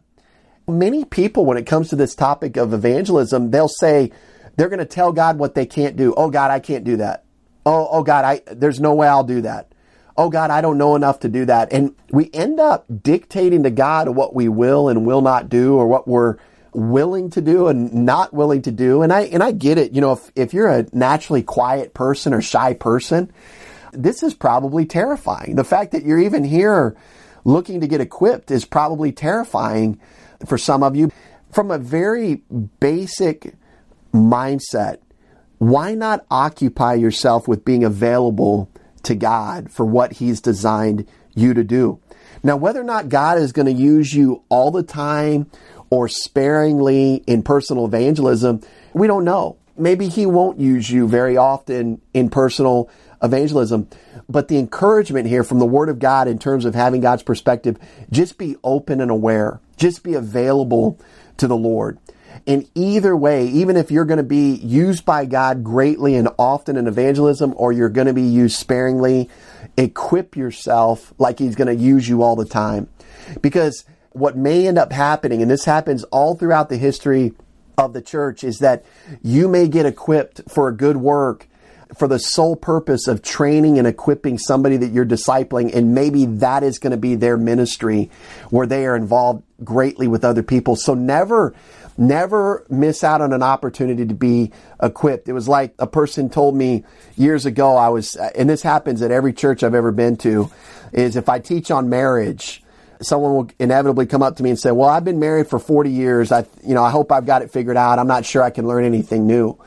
Many people, when it comes to this topic of evangelism, they'll say they're going to tell God what they can't do. Oh, God, I can't do that. Oh, oh, God, I, there's no way I'll do that. Oh, God, I don't know enough to do that. And we end up dictating to God what we will and will not do or what we're willing to do and not willing to do. And I, and I get it. You know, if, if you're a naturally quiet person or shy person, this is probably terrifying. The fact that you're even here looking to get equipped is probably terrifying for some of you. From a very basic mindset, why not occupy yourself with being available to God for what He's designed you to do? Now, whether or not God is going to use you all the time or sparingly in personal evangelism, we don't know. Maybe He won't use you very often in personal evangelism. But the encouragement here from the Word of God in terms of having God's perspective, just be open and aware, just be available to the Lord. And either way, even if you're going to be used by God greatly and often in evangelism, or you're going to be used sparingly, equip yourself like He's going to use you all the time. Because what may end up happening, and this happens all throughout the history of the church, is that you may get equipped for a good work for the sole purpose of training and equipping somebody that you're discipling, and maybe that is going to be their ministry where they are involved greatly with other people. So never, never miss out on an opportunity to be equipped. It was like a person told me years ago, I was, and this happens at every church I've ever been to, is if I teach on marriage, someone will inevitably come up to me and say, "Well, I've been married for 40 years. I, you know, I hope I've got it figured out. I'm not sure I can learn anything new."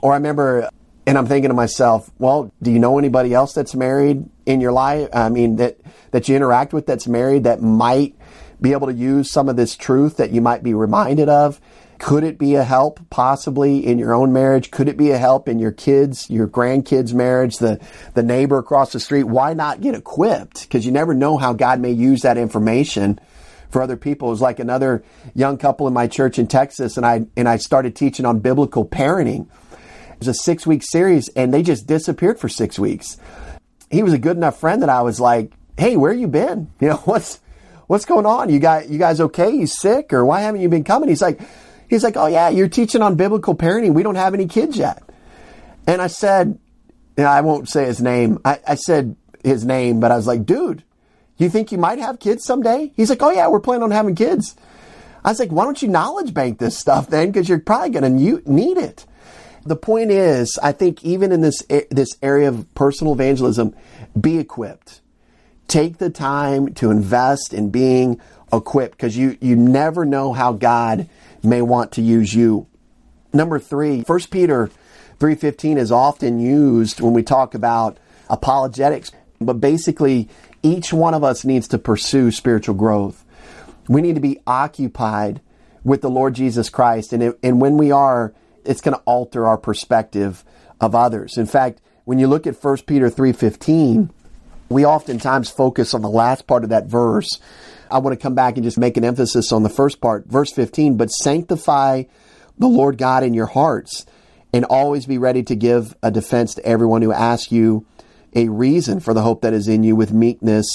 Or I remember and I'm thinking to myself, well, do you know anybody else that's married in your life? I mean, that, that you interact with that's married that might be able to use some of this truth that you might be reminded of? Could it be a help possibly in your own marriage? Could it be a help in your kids, your grandkids' marriage, the, the neighbor across the street? Why not get equipped? Because you never know how God may use that information for other people. It was like another young couple in my church in Texas, and I and I started teaching on biblical parenting It was a six week series and they just disappeared for six weeks. He was a good enough friend that I was like, Hey, where you been? You know, what's, what's going on? You got, you guys okay? You sick or why haven't you been coming? He's like, he's like, Oh yeah, you're teaching on biblical parenting. We don't have any kids yet. And I said, know, I won't say his name. I, I said his name, but I was like, dude, you think you might have kids someday? He's like, oh yeah, we're planning on having kids. I was like, why don't you knowledge bank this stuff then? Because you're probably going to need it. The point is, I think even in this this area of personal evangelism, be equipped. Take the time to invest in being equipped because you you never know how God may want to use you. Number three, 1 Peter 3.15 is often used when we talk about apologetics, but basically each one of us needs to pursue spiritual growth. We need to be occupied with the Lord Jesus Christ. And, it, and when we are, it's going to alter our perspective of others. In fact, when you look at 1 Peter 3:15, we oftentimes focus on the last part of that verse. I want to come back and just make an emphasis on the first part, verse 15, but sanctify the Lord God in your hearts and always be ready to give a defense to everyone who asks you a reason for the hope that is in you with meekness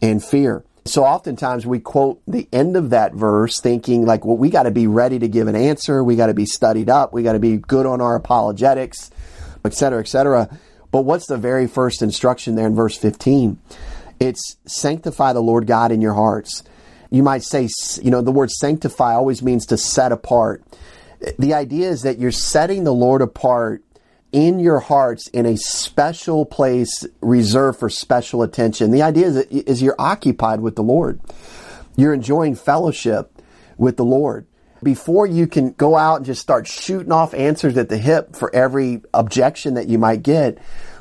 and fear. So oftentimes we quote the end of that verse thinking like, well, we got to be ready to give an answer. We got to be studied up. We got to be good on our apologetics, et cetera, et cetera. But what's the very first instruction there in verse 15? It's sanctify the Lord God in your hearts. You might say, you know, the word sanctify always means to set apart. The idea is that you're setting the Lord apart in your hearts in a special place reserved for special attention. The idea is, is you're occupied with the Lord. You're enjoying fellowship with the Lord. before you can go out and just start shooting off answers at the hip for every objection that you might get,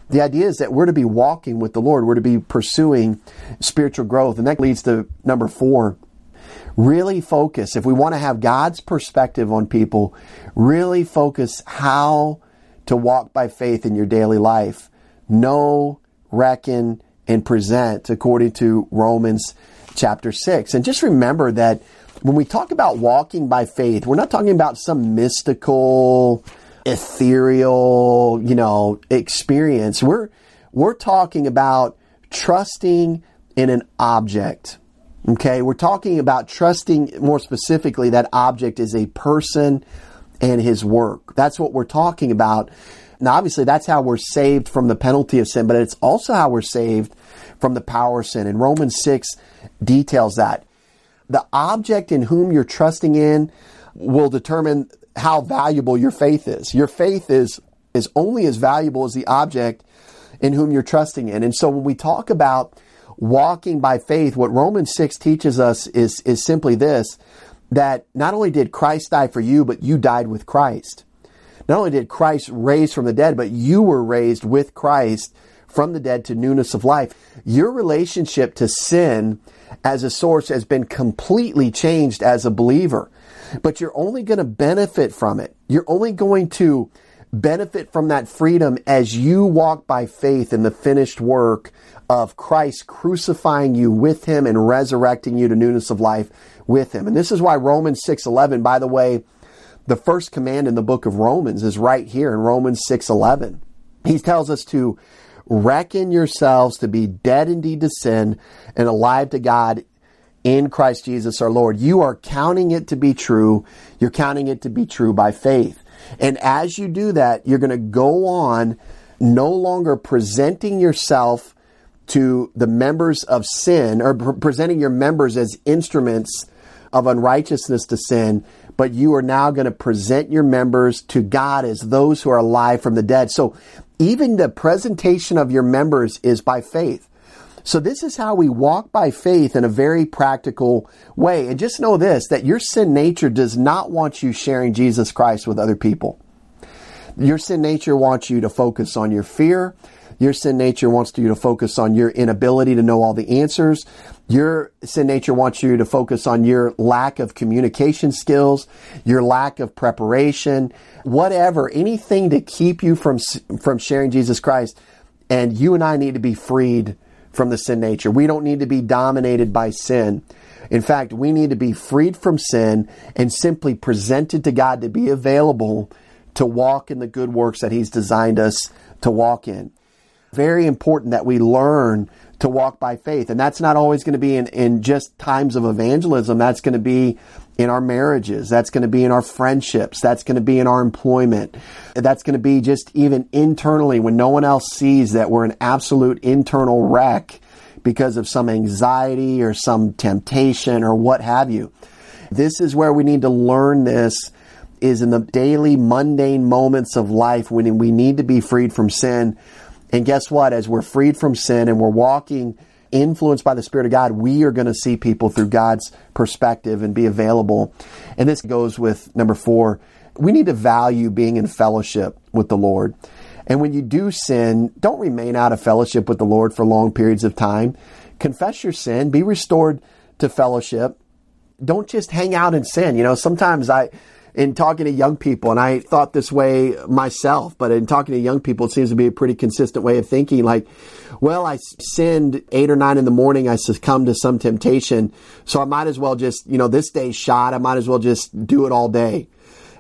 the idea is that we're to be walking with the Lord. We're to be pursuing spiritual growth. And that leads to number four. Really focus. If we want to have God's perspective on people, really focus how to walk by faith in your daily life. Know, reckon, and present according to Romans chapter 6. And just remember that when we talk about walking by faith, we're not talking about some mystical, ethereal, you know, experience. We're we're talking about trusting in an object. Okay? We're talking about trusting more specifically that object is a person and his work. That's what we're talking about. Now obviously that's how we're saved from the penalty of sin, but it's also how we're saved from the power of sin. And Romans 6 details that. The object in whom you're trusting in will determine how valuable your faith is. Your faith is, is only as valuable as the object in whom you're trusting in. And so when we talk about walking by faith, what Romans 6 teaches us is, is simply this, that not only did Christ die for you, but you died with Christ. Not only did Christ raise from the dead, but you were raised with Christ from the dead to newness of life. Your relationship to sin as a source has been completely changed as a believer but you're only going to benefit from it. You're only going to benefit from that freedom as you walk by faith in the finished work of Christ crucifying you with him and resurrecting you to newness of life with him. And this is why Romans 6:11, by the way, the first command in the book of Romans is right here in Romans 6:11. He tells us to reckon yourselves to be dead indeed to sin and alive to God in Christ Jesus our Lord. You are counting it to be true. You're counting it to be true by faith. And as you do that, you're going to go on no longer presenting yourself to the members of sin or pre- presenting your members as instruments of unrighteousness to sin, but you are now going to present your members to God as those who are alive from the dead. So even the presentation of your members is by faith. So this is how we walk by faith in a very practical way. And just know this, that your sin nature does not want you sharing Jesus Christ with other people. Your sin nature wants you to focus on your fear. Your sin nature wants you to focus on your inability to know all the answers. Your sin nature wants you to focus on your lack of communication skills, your lack of preparation, whatever, anything to keep you from, from sharing Jesus Christ. And you and I need to be freed from the sin nature. We don't need to be dominated by sin. In fact, we need to be freed from sin and simply presented to God to be available to walk in the good works that He's designed us to walk in. Very important that we learn to walk by faith. And that's not always going to be in, in just times of evangelism. That's going to be in our marriages. That's going to be in our friendships. That's going to be in our employment. That's going to be just even internally when no one else sees that we're an absolute internal wreck because of some anxiety or some temptation or what have you. This is where we need to learn this is in the daily mundane moments of life when we need to be freed from sin. And guess what? As we're freed from sin and we're walking influenced by the Spirit of God, we are going to see people through God's perspective and be available. And this goes with number four. We need to value being in fellowship with the Lord. And when you do sin, don't remain out of fellowship with the Lord for long periods of time. Confess your sin, be restored to fellowship. Don't just hang out in sin. You know, sometimes I, in talking to young people, and I thought this way myself, but in talking to young people, it seems to be a pretty consistent way of thinking. Like, well, I sinned eight or nine in the morning. I succumbed to some temptation. So I might as well just, you know, this day's shot. I might as well just do it all day.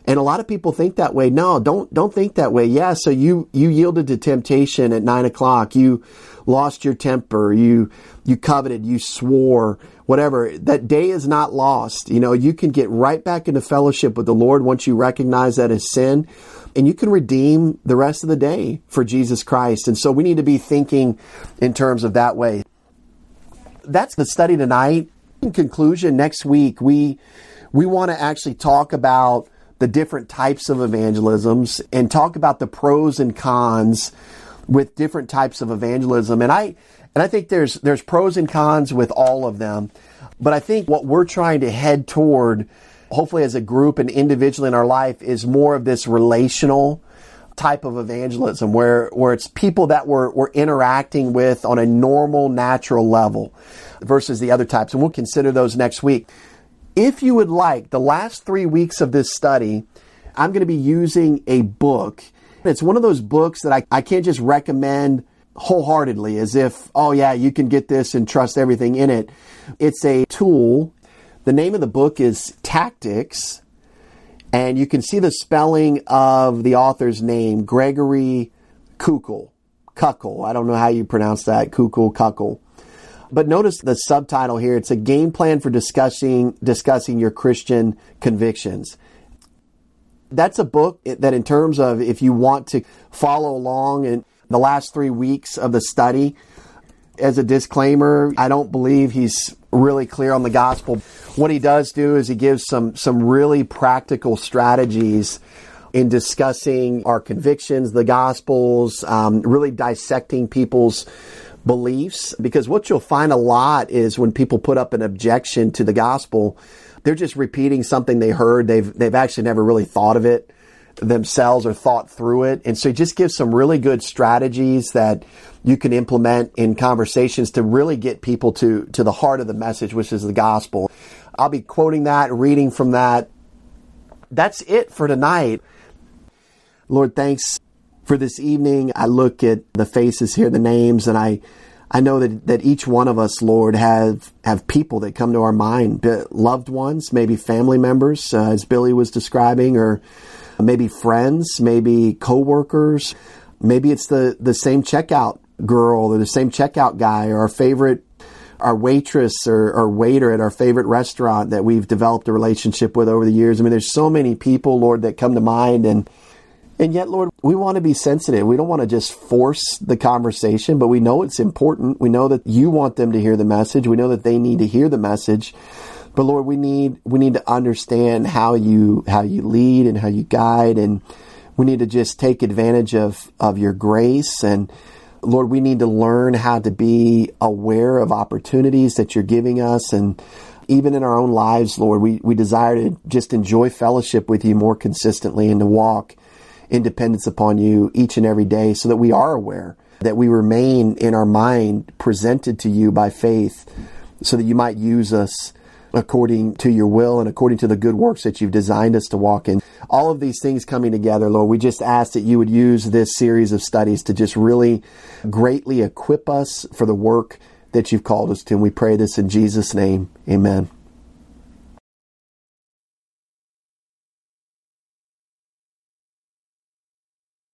And a lot of people think that way. No, don't don't think that way. Yeah, so you you yielded to temptation at nine o'clock. You lost your temper. You you coveted. You swore. Whatever. That day is not lost. You know, you can get right back into fellowship with the Lord once you recognize that as sin, and you can redeem the rest of the day for Jesus Christ. And so we need to be thinking in terms of that way. That's the study tonight. In conclusion, next week we we want to actually talk about the different types of evangelisms and talk about the pros and cons with different types of evangelism. And I and I think there's there's pros and cons with all of them. But I think what we're trying to head toward hopefully as a group and individually in our life, is more of this relational type of evangelism where, where it's people that we're, we're interacting with on a normal, natural level versus the other types. And we'll consider those next week. If you would like, the last three weeks of this study, I'm going to be using a book. It's one of those books that I, I can't just recommend wholeheartedly as if, oh yeah, you can get this and trust everything in it. It's a tool. The name of the book is Tactics and you can see the spelling of the author's name, Gregory Koukl. Kuckle. I don't know how you pronounce that. Kukul, Kuckle. But notice the subtitle here. It's a game plan for discussing discussing your Christian convictions. That's a book that, in terms of if you want to follow along in the last three weeks of the study, as a disclaimer, I don't believe he's really clear on the gospel. What he does do is he gives some some really practical strategies in discussing our convictions, the gospels, um, really dissecting people's beliefs. Because what you'll find a lot is when people put up an objection to the gospel, they're just repeating something they heard. They've they've actually never really thought of it themselves or thought through it. And so just gives some really good strategies that you can implement in conversations to really get people to, to the heart of the message, which is the gospel. I'll be quoting that, reading from that. That's it for tonight. Lord, thanks for this evening. I look at the faces here, the names, and I, I know that, that each one of us, Lord, have, have people that come to our mind, loved ones, maybe family members, uh, as Billy was describing, or maybe friends, maybe coworkers. Maybe it's the, the same checkout girl or the same checkout guy or our favorite our waitress or, or, waiter at our favorite restaurant that we've developed a relationship with over the years. I mean, there's so many people, Lord, that come to mind and and yet, Lord, we want to be sensitive. We don't want to just force the conversation, but we know it's important. We know that you want them to hear the message. We know that they need to hear the message. But Lord, we need we need to understand how you how you lead and how you guide and we need to just take advantage of of your grace. And Lord, we need to learn how to be aware of opportunities that you're giving us. And even in our own lives, Lord, we, we desire to just enjoy fellowship with you more consistently and to walk in dependence upon you each and every day so that we are aware, that we remain in our mind presented to you by faith so that you might use us according to your will and according to the good works that you've designed us to walk in. All of these things coming together, Lord, we just ask that you would use this series of studies to just really greatly equip us for the work that you've called us to. And we pray this in Jesus' name. Amen.